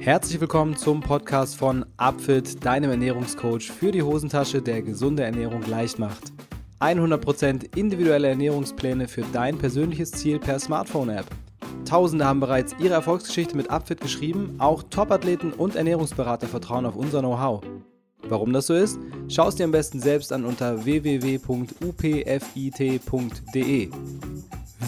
Herzlich willkommen zum Podcast von Upfit, deinem Ernährungscoach für die Hosentasche, der gesunde Ernährung leicht macht. 100% individuelle Ernährungspläne für dein persönliches Ziel per Smartphone-App. Tausende haben bereits ihre Erfolgsgeschichte mit Upfit geschrieben, auch Topathleten und Ernährungsberater vertrauen auf unser Know-how. Warum das so ist? Schau es dir am besten selbst an unter www.upfit.de.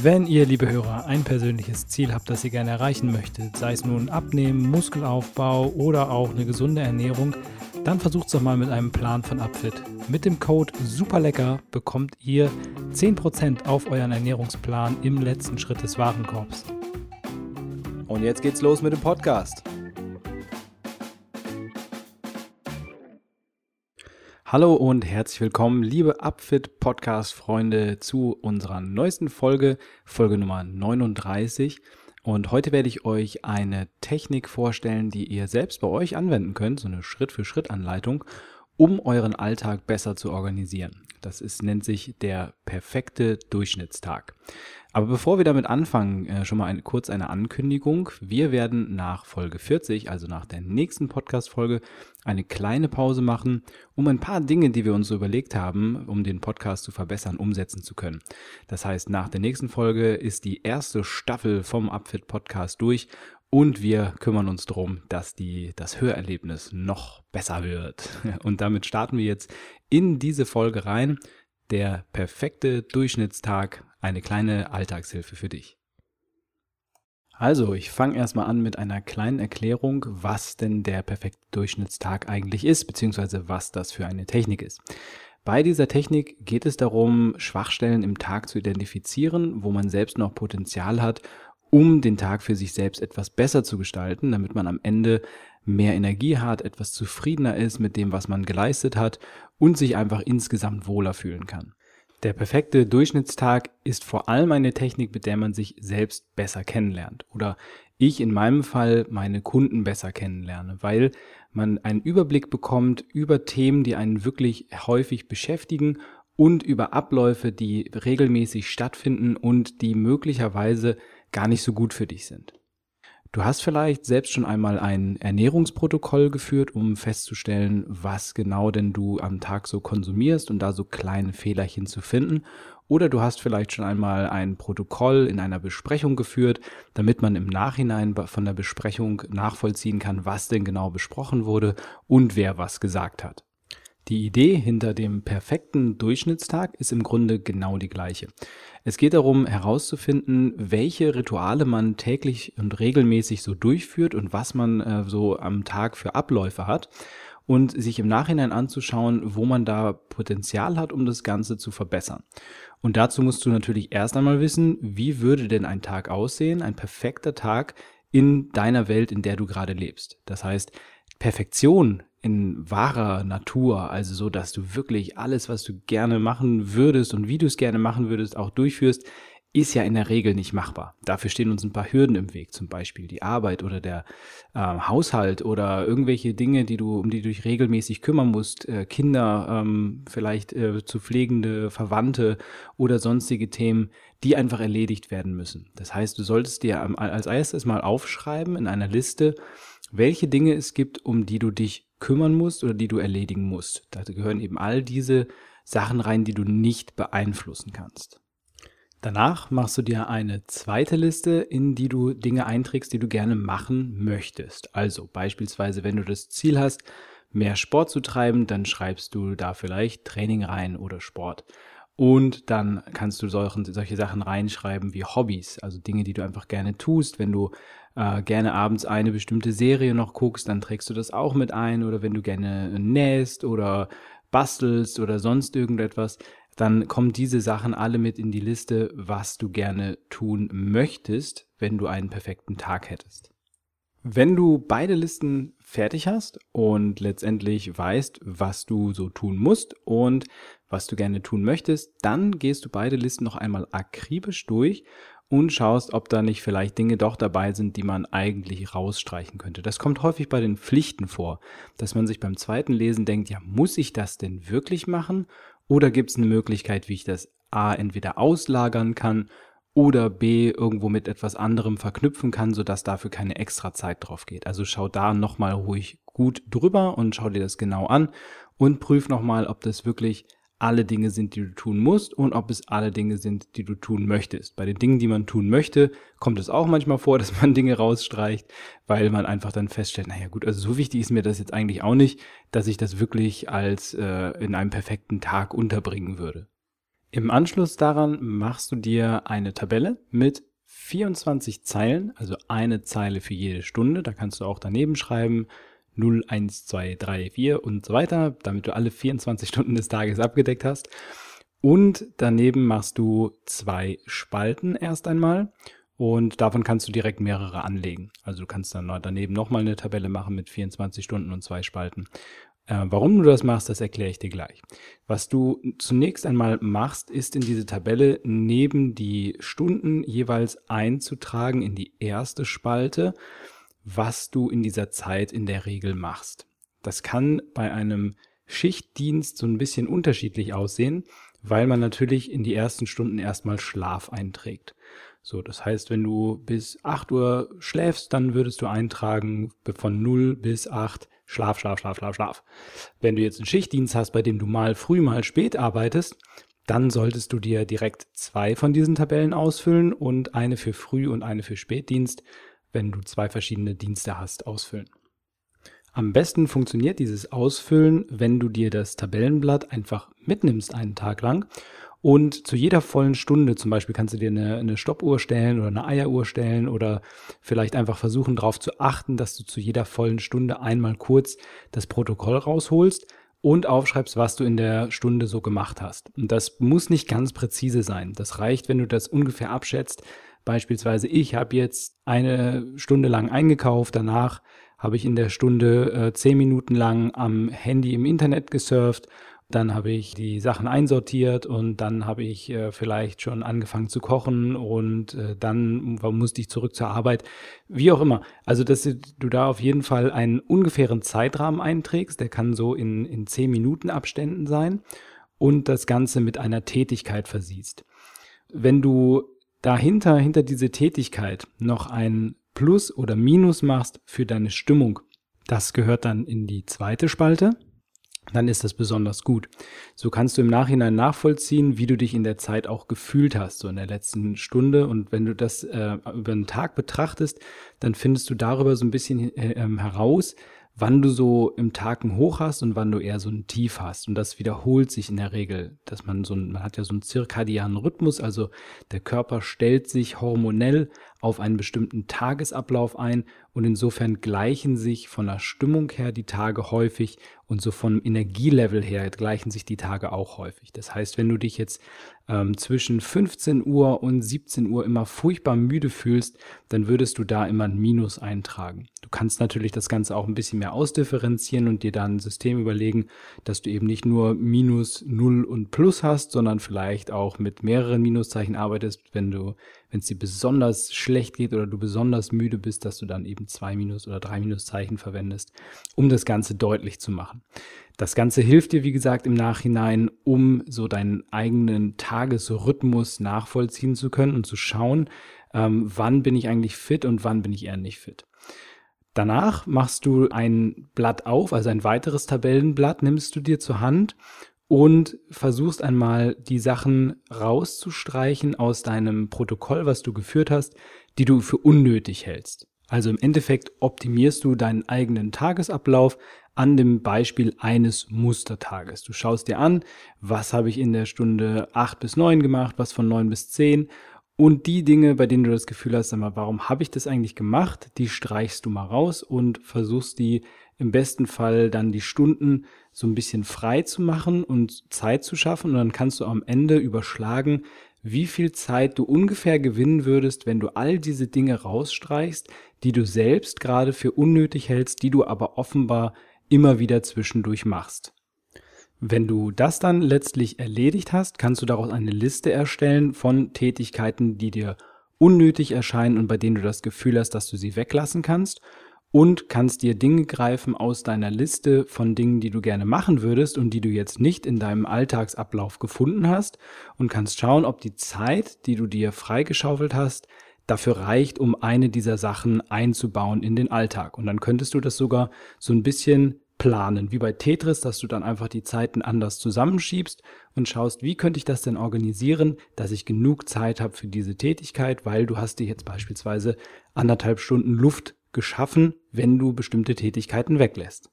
Wenn ihr, liebe Hörer, ein persönliches Ziel habt, das ihr gerne erreichen möchtet, sei es nun Abnehmen, Muskelaufbau oder auch eine gesunde Ernährung, dann versucht es doch mal mit einem Plan von Upfit. Mit dem Code SUPERLECKER bekommt ihr 10% auf euren Ernährungsplan im letzten Schritt des Warenkorbs. Und jetzt geht's los mit dem Podcast. Hallo und herzlich willkommen, liebe Upfit Podcast Freunde, zu unserer neuesten Folge, Folge Nummer 39. Und heute werde ich euch eine Technik vorstellen, die ihr selbst bei euch anwenden könnt, so eine Schritt-für-Schritt-Anleitung, um euren Alltag besser zu organisieren. Das ist, nennt sich der perfekte Durchschnittstag. Aber bevor wir damit anfangen, äh, schon mal eine, kurz eine Ankündigung. Wir werden nach Folge 40, also nach der nächsten Podcast-Folge, eine kleine Pause machen, um ein paar Dinge, die wir uns so überlegt haben, um den Podcast zu verbessern, umsetzen zu können. Das heißt, nach der nächsten Folge ist die erste Staffel vom Upfit Podcast durch und wir kümmern uns darum, dass die, das Hörerlebnis noch besser wird. Und damit starten wir jetzt in diese Folge rein. Der perfekte Durchschnittstag, eine kleine Alltagshilfe für dich. Also, ich fange erstmal an mit einer kleinen Erklärung, was denn der perfekte Durchschnittstag eigentlich ist, beziehungsweise was das für eine Technik ist. Bei dieser Technik geht es darum, Schwachstellen im Tag zu identifizieren, wo man selbst noch Potenzial hat, um den Tag für sich selbst etwas besser zu gestalten, damit man am Ende mehr Energie hat, etwas zufriedener ist mit dem, was man geleistet hat und sich einfach insgesamt wohler fühlen kann. Der perfekte Durchschnittstag ist vor allem eine Technik, mit der man sich selbst besser kennenlernt oder ich in meinem Fall meine Kunden besser kennenlerne, weil man einen Überblick bekommt über Themen, die einen wirklich häufig beschäftigen und über Abläufe, die regelmäßig stattfinden und die möglicherweise gar nicht so gut für dich sind. Du hast vielleicht selbst schon einmal ein Ernährungsprotokoll geführt, um festzustellen, was genau denn du am Tag so konsumierst und da so kleine Fehlerchen zu finden. Oder du hast vielleicht schon einmal ein Protokoll in einer Besprechung geführt, damit man im Nachhinein von der Besprechung nachvollziehen kann, was denn genau besprochen wurde und wer was gesagt hat. Die Idee hinter dem perfekten Durchschnittstag ist im Grunde genau die gleiche. Es geht darum herauszufinden, welche Rituale man täglich und regelmäßig so durchführt und was man äh, so am Tag für Abläufe hat und sich im Nachhinein anzuschauen, wo man da Potenzial hat, um das Ganze zu verbessern. Und dazu musst du natürlich erst einmal wissen, wie würde denn ein Tag aussehen, ein perfekter Tag in deiner Welt, in der du gerade lebst. Das heißt, Perfektion in wahrer Natur, also so, dass du wirklich alles, was du gerne machen würdest und wie du es gerne machen würdest, auch durchführst, ist ja in der Regel nicht machbar. Dafür stehen uns ein paar Hürden im Weg, zum Beispiel die Arbeit oder der äh, Haushalt oder irgendwelche Dinge, die du, um die du dich regelmäßig kümmern musst, äh, Kinder, ähm, vielleicht äh, zu pflegende Verwandte oder sonstige Themen, die einfach erledigt werden müssen. Das heißt, du solltest dir als erstes mal aufschreiben in einer Liste, welche Dinge es gibt, um die du dich kümmern musst oder die du erledigen musst. Da gehören eben all diese Sachen rein, die du nicht beeinflussen kannst. Danach machst du dir eine zweite Liste, in die du Dinge einträgst, die du gerne machen möchtest. Also beispielsweise, wenn du das Ziel hast, mehr Sport zu treiben, dann schreibst du da vielleicht Training rein oder Sport. Und dann kannst du solchen, solche Sachen reinschreiben wie Hobbys, also Dinge, die du einfach gerne tust. Wenn du äh, gerne abends eine bestimmte Serie noch guckst, dann trägst du das auch mit ein. Oder wenn du gerne nähst oder bastelst oder sonst irgendetwas, dann kommen diese Sachen alle mit in die Liste, was du gerne tun möchtest, wenn du einen perfekten Tag hättest. Wenn du beide Listen fertig hast und letztendlich weißt, was du so tun musst und was du gerne tun möchtest, dann gehst du beide Listen noch einmal akribisch durch und schaust, ob da nicht vielleicht Dinge doch dabei sind, die man eigentlich rausstreichen könnte. Das kommt häufig bei den Pflichten vor, dass man sich beim zweiten Lesen denkt, ja, muss ich das denn wirklich machen? Oder gibt es eine Möglichkeit, wie ich das A entweder auslagern kann oder B irgendwo mit etwas anderem verknüpfen kann, sodass dafür keine extra Zeit drauf geht. Also schau da nochmal ruhig gut drüber und schau dir das genau an und prüf nochmal, ob das wirklich alle Dinge sind, die du tun musst und ob es alle Dinge sind, die du tun möchtest. Bei den Dingen, die man tun möchte, kommt es auch manchmal vor, dass man Dinge rausstreicht, weil man einfach dann feststellt, naja gut, also so wichtig ist mir das jetzt eigentlich auch nicht, dass ich das wirklich als äh, in einem perfekten Tag unterbringen würde. Im Anschluss daran machst du dir eine Tabelle mit 24 Zeilen, also eine Zeile für jede Stunde. Da kannst du auch daneben schreiben 0, 1, 2, 3, 4 und so weiter, damit du alle 24 Stunden des Tages abgedeckt hast. Und daneben machst du zwei Spalten erst einmal und davon kannst du direkt mehrere anlegen. Also du kannst dann daneben nochmal eine Tabelle machen mit 24 Stunden und zwei Spalten. Äh, warum du das machst, das erkläre ich dir gleich. Was du zunächst einmal machst, ist in diese Tabelle neben die Stunden jeweils einzutragen in die erste Spalte, was du in dieser Zeit in der Regel machst. Das kann bei einem Schichtdienst so ein bisschen unterschiedlich aussehen, weil man natürlich in die ersten Stunden erstmal Schlaf einträgt. So, das heißt, wenn du bis 8 Uhr schläfst, dann würdest du eintragen von 0 bis 8 Schlaf, Schlaf, Schlaf, Schlaf, Schlaf. Wenn du jetzt einen Schichtdienst hast, bei dem du mal früh, mal spät arbeitest, dann solltest du dir direkt zwei von diesen Tabellen ausfüllen und eine für Früh- und eine für Spätdienst, wenn du zwei verschiedene Dienste hast, ausfüllen. Am besten funktioniert dieses Ausfüllen, wenn du dir das Tabellenblatt einfach mitnimmst einen Tag lang und zu jeder vollen Stunde zum Beispiel kannst du dir eine, eine Stoppuhr stellen oder eine Eieruhr stellen oder vielleicht einfach versuchen darauf zu achten, dass du zu jeder vollen Stunde einmal kurz das Protokoll rausholst und aufschreibst, was du in der Stunde so gemacht hast. Und das muss nicht ganz präzise sein. Das reicht, wenn du das ungefähr abschätzt. Beispielsweise, ich habe jetzt eine Stunde lang eingekauft, danach habe ich in der Stunde äh, zehn Minuten lang am Handy im Internet gesurft dann habe ich die Sachen einsortiert und dann habe ich äh, vielleicht schon angefangen zu kochen und äh, dann musste ich zurück zur Arbeit. Wie auch immer. Also, dass du da auf jeden Fall einen ungefähren Zeitrahmen einträgst. Der kann so in, in zehn Minuten Abständen sein und das Ganze mit einer Tätigkeit versiehst. Wenn du dahinter, hinter diese Tätigkeit noch ein Plus oder Minus machst für deine Stimmung, das gehört dann in die zweite Spalte dann ist das besonders gut. So kannst du im Nachhinein nachvollziehen, wie du dich in der Zeit auch gefühlt hast, so in der letzten Stunde. Und wenn du das äh, über einen Tag betrachtest, dann findest du darüber so ein bisschen äh, ähm, heraus, wann du so im Tag ein Hoch hast und wann du eher so ein Tief hast. Und das wiederholt sich in der Regel, dass man so ein, man hat ja so einen zirkadianen Rhythmus, also der Körper stellt sich hormonell auf einen bestimmten Tagesablauf ein und insofern gleichen sich von der Stimmung her die Tage häufig und so vom Energielevel her gleichen sich die Tage auch häufig. Das heißt, wenn du dich jetzt ähm, zwischen 15 Uhr und 17 Uhr immer furchtbar müde fühlst, dann würdest du da immer ein Minus eintragen. Du kannst natürlich das Ganze auch ein bisschen mehr ausdifferenzieren und dir dann ein System überlegen, dass du eben nicht nur Minus, Null und Plus hast, sondern vielleicht auch mit mehreren Minuszeichen arbeitest, wenn du wenn es dir besonders schlecht geht oder du besonders müde bist, dass du dann eben zwei Minus- oder drei Minuszeichen verwendest, um das Ganze deutlich zu machen. Das Ganze hilft dir, wie gesagt, im Nachhinein, um so deinen eigenen Tagesrhythmus nachvollziehen zu können und zu schauen, ähm, wann bin ich eigentlich fit und wann bin ich eher nicht fit. Danach machst du ein Blatt auf, also ein weiteres Tabellenblatt nimmst du dir zur Hand und versuchst einmal die Sachen rauszustreichen aus deinem Protokoll, was du geführt hast, die du für unnötig hältst. Also im Endeffekt optimierst du deinen eigenen Tagesablauf an dem Beispiel eines Mustertages. Du schaust dir an, was habe ich in der Stunde 8 bis 9 gemacht, was von 9 bis 10 und die Dinge, bei denen du das Gefühl hast, sag mal, warum habe ich das eigentlich gemacht, die streichst du mal raus und versuchst die im besten Fall dann die Stunden so ein bisschen frei zu machen und Zeit zu schaffen. Und dann kannst du am Ende überschlagen, wie viel Zeit du ungefähr gewinnen würdest, wenn du all diese Dinge rausstreichst, die du selbst gerade für unnötig hältst, die du aber offenbar immer wieder zwischendurch machst. Wenn du das dann letztlich erledigt hast, kannst du daraus eine Liste erstellen von Tätigkeiten, die dir unnötig erscheinen und bei denen du das Gefühl hast, dass du sie weglassen kannst und kannst dir Dinge greifen aus deiner Liste von Dingen, die du gerne machen würdest und die du jetzt nicht in deinem Alltagsablauf gefunden hast und kannst schauen, ob die Zeit, die du dir freigeschaufelt hast, dafür reicht, um eine dieser Sachen einzubauen in den Alltag. Und dann könntest du das sogar so ein bisschen planen, wie bei Tetris, dass du dann einfach die Zeiten anders zusammenschiebst und schaust, wie könnte ich das denn organisieren, dass ich genug Zeit habe für diese Tätigkeit, weil du hast dir jetzt beispielsweise anderthalb Stunden Luft geschaffen, wenn du bestimmte Tätigkeiten weglässt.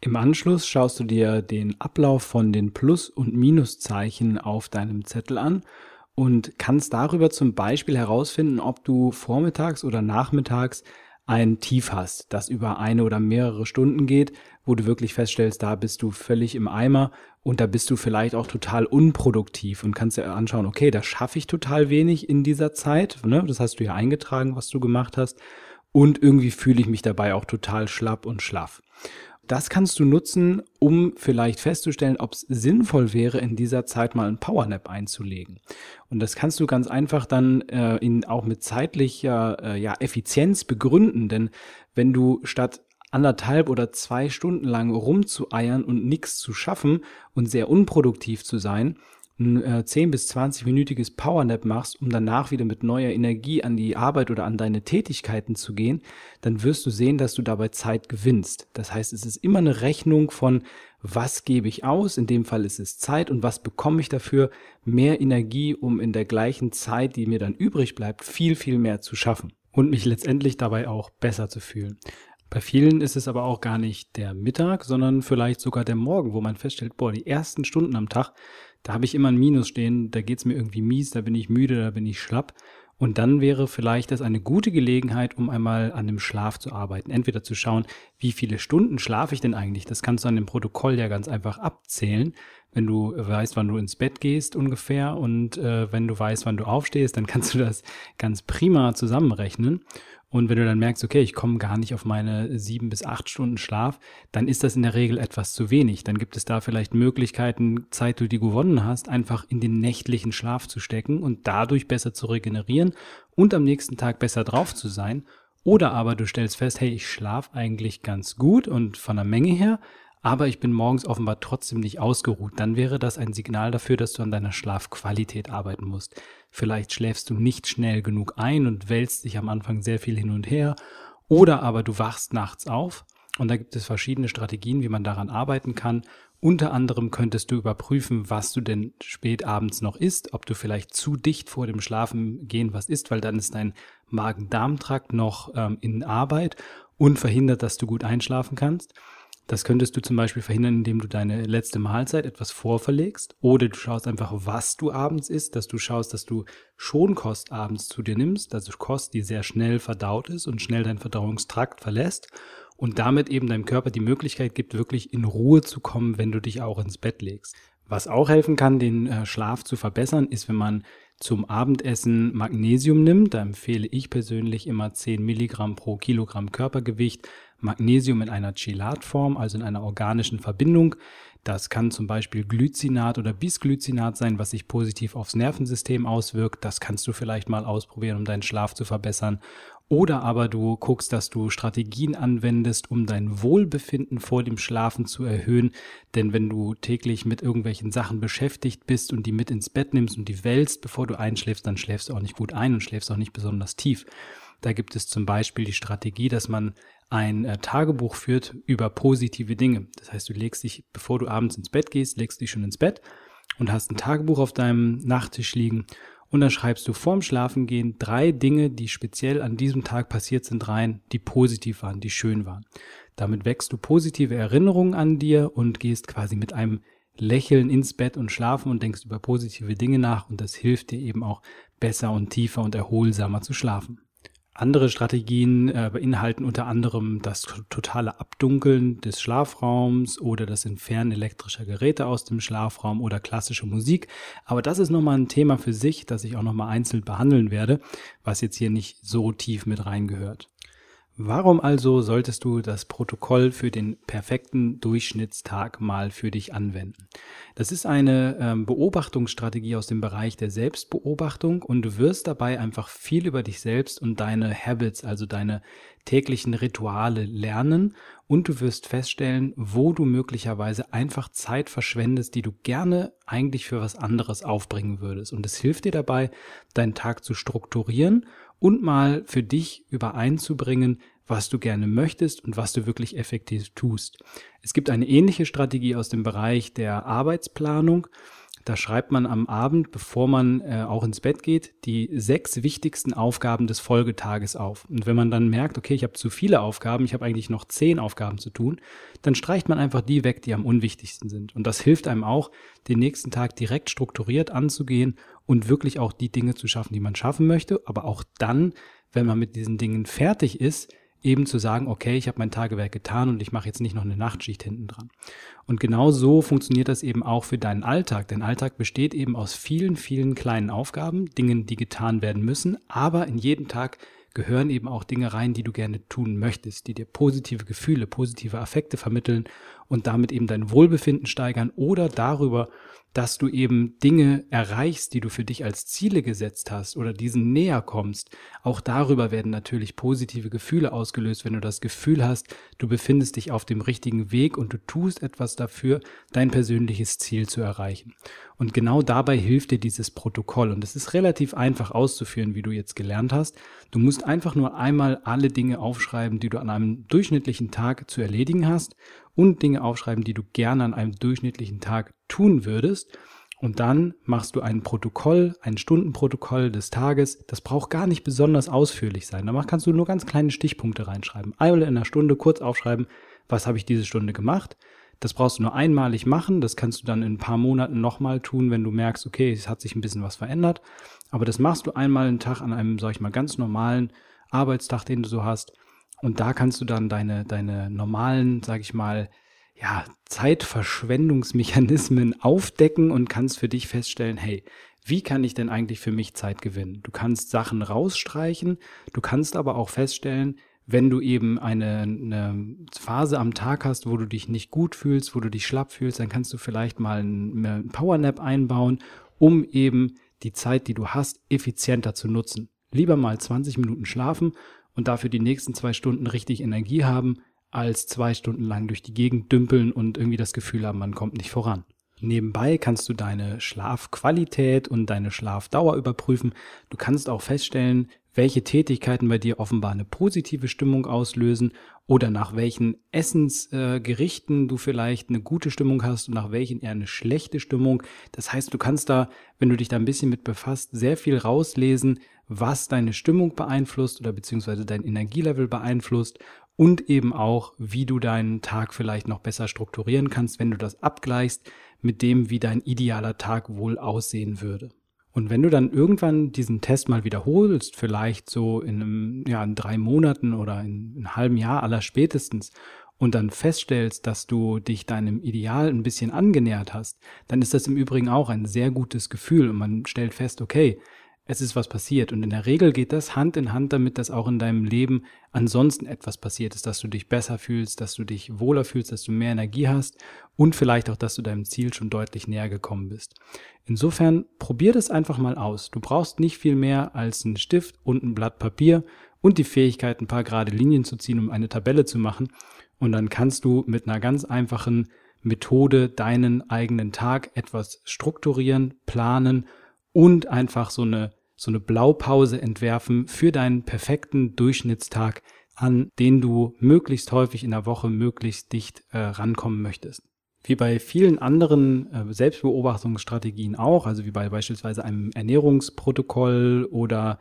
Im Anschluss schaust du dir den Ablauf von den Plus- und Minuszeichen auf deinem Zettel an und kannst darüber zum Beispiel herausfinden, ob du vormittags oder nachmittags ein Tief hast, das über eine oder mehrere Stunden geht, wo du wirklich feststellst, da bist du völlig im Eimer und da bist du vielleicht auch total unproduktiv und kannst dir anschauen, okay, da schaffe ich total wenig in dieser Zeit, ne? das hast du ja eingetragen, was du gemacht hast und irgendwie fühle ich mich dabei auch total schlapp und schlaff. Das kannst du nutzen, um vielleicht festzustellen, ob es sinnvoll wäre, in dieser Zeit mal ein Powernap einzulegen. Und das kannst du ganz einfach dann äh, in, auch mit zeitlicher äh, ja, Effizienz begründen. Denn wenn du statt anderthalb oder zwei Stunden lang rumzueiern und nichts zu schaffen und sehr unproduktiv zu sein, ein äh, 10 bis 20-minütiges Powernap machst, um danach wieder mit neuer Energie an die Arbeit oder an deine Tätigkeiten zu gehen, dann wirst du sehen, dass du dabei Zeit gewinnst. Das heißt, es ist immer eine Rechnung von, was gebe ich aus, in dem Fall ist es Zeit und was bekomme ich dafür, mehr Energie, um in der gleichen Zeit, die mir dann übrig bleibt, viel, viel mehr zu schaffen und mich letztendlich dabei auch besser zu fühlen. Bei vielen ist es aber auch gar nicht der Mittag, sondern vielleicht sogar der Morgen, wo man feststellt, boah, die ersten Stunden am Tag, da habe ich immer ein Minus stehen, da geht's mir irgendwie mies, da bin ich müde, da bin ich schlapp. Und dann wäre vielleicht das eine gute Gelegenheit, um einmal an dem Schlaf zu arbeiten. Entweder zu schauen, wie viele Stunden schlafe ich denn eigentlich? Das kannst du an dem Protokoll ja ganz einfach abzählen. Wenn du weißt, wann du ins Bett gehst ungefähr und äh, wenn du weißt, wann du aufstehst, dann kannst du das ganz prima zusammenrechnen. Und wenn du dann merkst, okay, ich komme gar nicht auf meine sieben bis acht Stunden Schlaf, dann ist das in der Regel etwas zu wenig. Dann gibt es da vielleicht Möglichkeiten, Zeit, die du gewonnen hast, einfach in den nächtlichen Schlaf zu stecken und dadurch besser zu regenerieren und am nächsten Tag besser drauf zu sein. Oder aber du stellst fest, hey, ich schlafe eigentlich ganz gut und von der Menge her, aber ich bin morgens offenbar trotzdem nicht ausgeruht, dann wäre das ein Signal dafür, dass du an deiner Schlafqualität arbeiten musst. Vielleicht schläfst du nicht schnell genug ein und wälzt dich am Anfang sehr viel hin und her, oder aber du wachst nachts auf und da gibt es verschiedene Strategien, wie man daran arbeiten kann. Unter anderem könntest du überprüfen, was du denn spät abends noch isst, ob du vielleicht zu dicht vor dem Schlafengehen was isst, weil dann ist dein Magen-Darm-Trakt noch ähm, in Arbeit und verhindert, dass du gut einschlafen kannst. Das könntest du zum Beispiel verhindern, indem du deine letzte Mahlzeit etwas vorverlegst oder du schaust einfach, was du abends isst, dass du schaust, dass du Schonkost abends zu dir nimmst, also Kost, die sehr schnell verdaut ist und schnell deinen Verdauungstrakt verlässt und damit eben deinem Körper die Möglichkeit gibt, wirklich in Ruhe zu kommen, wenn du dich auch ins Bett legst. Was auch helfen kann, den äh, Schlaf zu verbessern, ist, wenn man zum Abendessen Magnesium nimmt. Da empfehle ich persönlich immer 10 Milligramm pro Kilogramm Körpergewicht Magnesium in einer Chelatform, also in einer organischen Verbindung. Das kann zum Beispiel Glycinat oder Bisglycinat sein, was sich positiv aufs Nervensystem auswirkt. Das kannst du vielleicht mal ausprobieren, um deinen Schlaf zu verbessern. Oder aber du guckst, dass du Strategien anwendest, um dein Wohlbefinden vor dem Schlafen zu erhöhen. Denn wenn du täglich mit irgendwelchen Sachen beschäftigt bist und die mit ins Bett nimmst und die wälzt, bevor du einschläfst, dann schläfst du auch nicht gut ein und schläfst auch nicht besonders tief. Da gibt es zum Beispiel die Strategie, dass man ein äh, Tagebuch führt über positive Dinge. Das heißt, du legst dich, bevor du abends ins Bett gehst, legst dich schon ins Bett und hast ein Tagebuch auf deinem Nachttisch liegen und dann schreibst du vorm Schlafengehen drei Dinge, die speziell an diesem Tag passiert sind, rein, die positiv waren, die schön waren. Damit wächst du positive Erinnerungen an dir und gehst quasi mit einem Lächeln ins Bett und schlafen und denkst über positive Dinge nach und das hilft dir eben auch besser und tiefer und erholsamer zu schlafen. Andere Strategien äh, beinhalten unter anderem das totale Abdunkeln des Schlafraums oder das Entfernen elektrischer Geräte aus dem Schlafraum oder klassische Musik. Aber das ist nochmal ein Thema für sich, das ich auch nochmal einzeln behandeln werde, was jetzt hier nicht so tief mit reingehört. Warum also solltest du das Protokoll für den perfekten Durchschnittstag mal für dich anwenden? Das ist eine ähm, Beobachtungsstrategie aus dem Bereich der Selbstbeobachtung und du wirst dabei einfach viel über dich selbst und deine Habits, also deine täglichen Rituale lernen und du wirst feststellen, wo du möglicherweise einfach Zeit verschwendest, die du gerne eigentlich für was anderes aufbringen würdest. Und es hilft dir dabei, deinen Tag zu strukturieren und mal für dich übereinzubringen, was du gerne möchtest und was du wirklich effektiv tust. Es gibt eine ähnliche Strategie aus dem Bereich der Arbeitsplanung. Da schreibt man am Abend, bevor man äh, auch ins Bett geht, die sechs wichtigsten Aufgaben des Folgetages auf. Und wenn man dann merkt, okay, ich habe zu viele Aufgaben, ich habe eigentlich noch zehn Aufgaben zu tun, dann streicht man einfach die weg, die am unwichtigsten sind. Und das hilft einem auch, den nächsten Tag direkt strukturiert anzugehen und wirklich auch die Dinge zu schaffen, die man schaffen möchte. Aber auch dann, wenn man mit diesen Dingen fertig ist, eben zu sagen, okay, ich habe mein Tagewerk getan und ich mache jetzt nicht noch eine Nachtschicht hinten dran. Und genau so funktioniert das eben auch für deinen Alltag. Dein Alltag besteht eben aus vielen, vielen kleinen Aufgaben, Dingen, die getan werden müssen, aber in jedem Tag gehören eben auch Dinge rein, die du gerne tun möchtest, die dir positive Gefühle, positive Affekte vermitteln und damit eben dein Wohlbefinden steigern oder darüber dass du eben Dinge erreichst, die du für dich als Ziele gesetzt hast oder diesen näher kommst. Auch darüber werden natürlich positive Gefühle ausgelöst, wenn du das Gefühl hast, du befindest dich auf dem richtigen Weg und du tust etwas dafür, dein persönliches Ziel zu erreichen. Und genau dabei hilft dir dieses Protokoll. Und es ist relativ einfach auszuführen, wie du jetzt gelernt hast. Du musst einfach nur einmal alle Dinge aufschreiben, die du an einem durchschnittlichen Tag zu erledigen hast und Dinge aufschreiben, die du gerne an einem durchschnittlichen Tag tun würdest. Und dann machst du ein Protokoll, ein Stundenprotokoll des Tages. Das braucht gar nicht besonders ausführlich sein. Da kannst du nur ganz kleine Stichpunkte reinschreiben. Einmal in einer Stunde kurz aufschreiben, was habe ich diese Stunde gemacht. Das brauchst du nur einmalig machen. Das kannst du dann in ein paar Monaten nochmal tun, wenn du merkst, okay, es hat sich ein bisschen was verändert. Aber das machst du einmal einen Tag an einem, sag ich mal, ganz normalen Arbeitstag, den du so hast. Und da kannst du dann deine, deine normalen, sag ich mal, ja, Zeitverschwendungsmechanismen aufdecken und kannst für dich feststellen, hey, wie kann ich denn eigentlich für mich Zeit gewinnen? Du kannst Sachen rausstreichen, du kannst aber auch feststellen, wenn du eben eine, eine, Phase am Tag hast, wo du dich nicht gut fühlst, wo du dich schlapp fühlst, dann kannst du vielleicht mal einen Powernap einbauen, um eben die Zeit, die du hast, effizienter zu nutzen. Lieber mal 20 Minuten schlafen und dafür die nächsten zwei Stunden richtig Energie haben, als zwei Stunden lang durch die Gegend dümpeln und irgendwie das Gefühl haben, man kommt nicht voran. Nebenbei kannst du deine Schlafqualität und deine Schlafdauer überprüfen. Du kannst auch feststellen, welche Tätigkeiten bei dir offenbar eine positive Stimmung auslösen oder nach welchen Essensgerichten äh, du vielleicht eine gute Stimmung hast und nach welchen eher eine schlechte Stimmung. Das heißt, du kannst da, wenn du dich da ein bisschen mit befasst, sehr viel rauslesen, was deine Stimmung beeinflusst oder beziehungsweise dein Energielevel beeinflusst und eben auch, wie du deinen Tag vielleicht noch besser strukturieren kannst, wenn du das abgleichst mit dem, wie dein idealer Tag wohl aussehen würde. Und wenn du dann irgendwann diesen Test mal wiederholst, vielleicht so in, einem, ja, in drei Monaten oder in, in einem halben Jahr aller spätestens, und dann feststellst, dass du dich deinem Ideal ein bisschen angenähert hast, dann ist das im Übrigen auch ein sehr gutes Gefühl. Und man stellt fest, okay, es ist was passiert. Und in der Regel geht das Hand in Hand damit, dass auch in deinem Leben ansonsten etwas passiert ist, dass du dich besser fühlst, dass du dich wohler fühlst, dass du mehr Energie hast und vielleicht auch, dass du deinem Ziel schon deutlich näher gekommen bist. Insofern probier das einfach mal aus. Du brauchst nicht viel mehr als einen Stift und ein Blatt Papier und die Fähigkeit, ein paar gerade Linien zu ziehen, um eine Tabelle zu machen. Und dann kannst du mit einer ganz einfachen Methode deinen eigenen Tag etwas strukturieren, planen und einfach so eine so eine Blaupause entwerfen für deinen perfekten Durchschnittstag, an den du möglichst häufig in der Woche möglichst dicht äh, rankommen möchtest. Wie bei vielen anderen äh, Selbstbeobachtungsstrategien auch, also wie bei beispielsweise einem Ernährungsprotokoll oder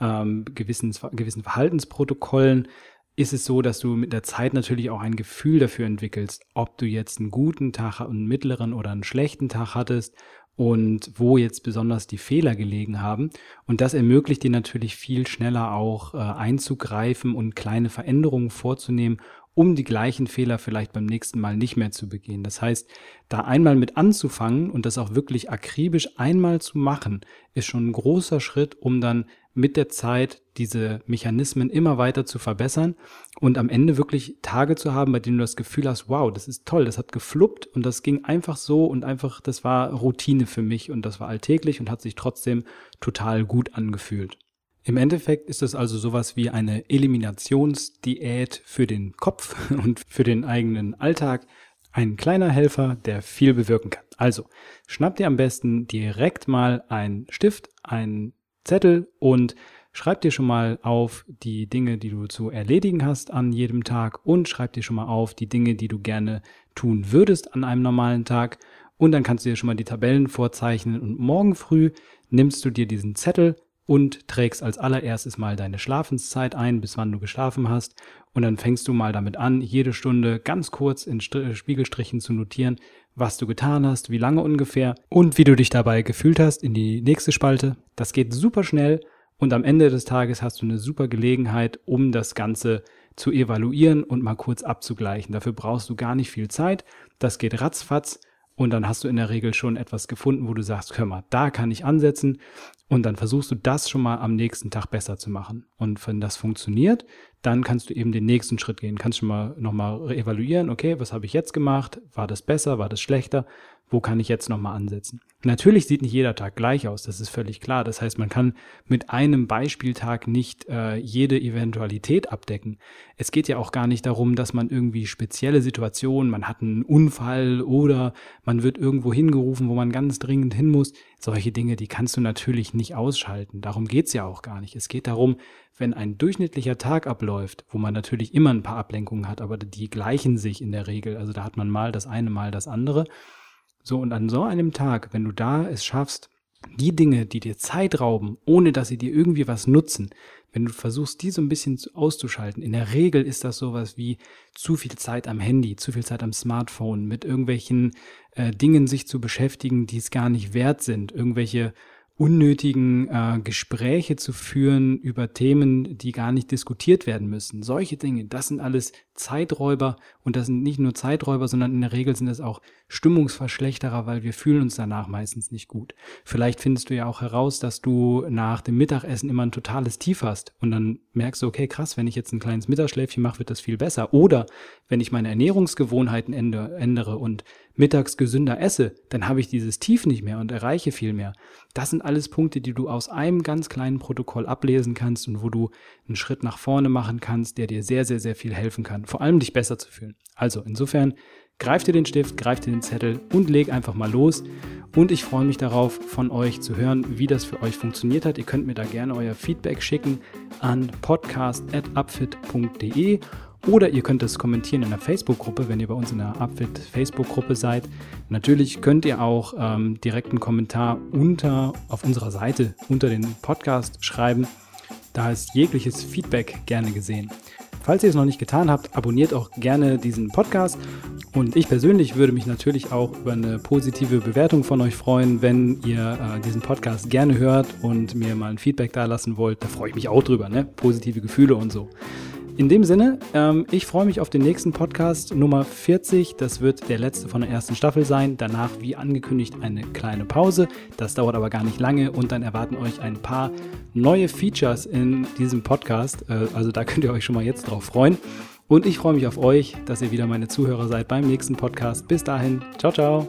ähm, gewissen, gewissen Verhaltensprotokollen, ist es so, dass du mit der Zeit natürlich auch ein Gefühl dafür entwickelst, ob du jetzt einen guten Tag, einen mittleren oder einen schlechten Tag hattest und wo jetzt besonders die Fehler gelegen haben. Und das ermöglicht dir natürlich viel schneller auch äh, einzugreifen und kleine Veränderungen vorzunehmen, um die gleichen Fehler vielleicht beim nächsten Mal nicht mehr zu begehen. Das heißt, da einmal mit anzufangen und das auch wirklich akribisch einmal zu machen, ist schon ein großer Schritt, um dann mit der Zeit diese Mechanismen immer weiter zu verbessern und am Ende wirklich Tage zu haben, bei denen du das Gefühl hast, wow, das ist toll, das hat gefluppt und das ging einfach so und einfach, das war Routine für mich und das war alltäglich und hat sich trotzdem total gut angefühlt. Im Endeffekt ist es also sowas wie eine Eliminationsdiät für den Kopf und für den eigenen Alltag. Ein kleiner Helfer, der viel bewirken kann. Also, schnapp dir am besten direkt mal einen Stift, einen Zettel und schreib dir schon mal auf die Dinge, die du zu erledigen hast an jedem Tag und schreib dir schon mal auf die Dinge, die du gerne tun würdest an einem normalen Tag. Und dann kannst du dir schon mal die Tabellen vorzeichnen und morgen früh nimmst du dir diesen Zettel und trägst als allererstes mal deine Schlafenszeit ein, bis wann du geschlafen hast. Und dann fängst du mal damit an, jede Stunde ganz kurz in Spiegelstrichen zu notieren, was du getan hast, wie lange ungefähr und wie du dich dabei gefühlt hast in die nächste Spalte. Das geht super schnell und am Ende des Tages hast du eine super Gelegenheit, um das Ganze zu evaluieren und mal kurz abzugleichen. Dafür brauchst du gar nicht viel Zeit. Das geht ratzfatz und dann hast du in der Regel schon etwas gefunden, wo du sagst, hör mal, da kann ich ansetzen und dann versuchst du das schon mal am nächsten Tag besser zu machen. Und wenn das funktioniert, dann kannst du eben den nächsten Schritt gehen. Kannst schon mal nochmal evaluieren, okay, was habe ich jetzt gemacht? War das besser? War das schlechter? Wo kann ich jetzt nochmal ansetzen. Natürlich sieht nicht jeder Tag gleich aus, das ist völlig klar. Das heißt, man kann mit einem Beispieltag nicht äh, jede Eventualität abdecken. Es geht ja auch gar nicht darum, dass man irgendwie spezielle Situationen, man hat einen Unfall oder man wird irgendwo hingerufen, wo man ganz dringend hin muss. Solche Dinge, die kannst du natürlich nicht ausschalten. Darum geht's ja auch gar nicht. Es geht darum, wenn ein durchschnittlicher Tag abläuft, wo man natürlich immer ein paar Ablenkungen hat, aber die gleichen sich in der Regel. Also da hat man mal das eine, mal das andere so, und an so einem Tag, wenn du da es schaffst, die Dinge, die dir Zeit rauben, ohne dass sie dir irgendwie was nutzen, wenn du versuchst, die so ein bisschen auszuschalten, in der Regel ist das sowas wie zu viel Zeit am Handy, zu viel Zeit am Smartphone, mit irgendwelchen äh, Dingen sich zu beschäftigen, die es gar nicht wert sind, irgendwelche unnötigen äh, Gespräche zu führen über Themen, die gar nicht diskutiert werden müssen. Solche Dinge, das sind alles Zeiträuber und das sind nicht nur Zeiträuber, sondern in der Regel sind es auch Stimmungsverschlechterer, weil wir fühlen uns danach meistens nicht gut. Vielleicht findest du ja auch heraus, dass du nach dem Mittagessen immer ein totales Tief hast und dann merkst du, okay, krass, wenn ich jetzt ein kleines Mittagsschläfchen mache, wird das viel besser. Oder wenn ich meine Ernährungsgewohnheiten ändere und mittags gesünder esse, dann habe ich dieses Tief nicht mehr und erreiche viel mehr. Das sind alles Punkte, die du aus einem ganz kleinen Protokoll ablesen kannst und wo du einen Schritt nach vorne machen kannst, der dir sehr, sehr, sehr viel helfen kann. Vor allem dich besser zu fühlen. Also insofern, greif dir den Stift, greif dir den Zettel und leg einfach mal los. Und ich freue mich darauf, von euch zu hören, wie das für euch funktioniert hat. Ihr könnt mir da gerne euer Feedback schicken an podcast.upfit.de oder ihr könnt es kommentieren in der Facebook-Gruppe, wenn ihr bei uns in der Upfit Facebook-Gruppe seid. Natürlich könnt ihr auch ähm, direkt einen Kommentar unter auf unserer Seite unter den Podcast schreiben. Da ist jegliches Feedback gerne gesehen. Falls ihr es noch nicht getan habt, abonniert auch gerne diesen Podcast. Und ich persönlich würde mich natürlich auch über eine positive Bewertung von euch freuen, wenn ihr äh, diesen Podcast gerne hört und mir mal ein Feedback da lassen wollt. Da freue ich mich auch drüber, ne? Positive Gefühle und so. In dem Sinne, ähm, ich freue mich auf den nächsten Podcast Nummer 40. Das wird der letzte von der ersten Staffel sein. Danach, wie angekündigt, eine kleine Pause. Das dauert aber gar nicht lange und dann erwarten euch ein paar neue Features in diesem Podcast. Äh, also da könnt ihr euch schon mal jetzt drauf freuen. Und ich freue mich auf euch, dass ihr wieder meine Zuhörer seid beim nächsten Podcast. Bis dahin, ciao, ciao.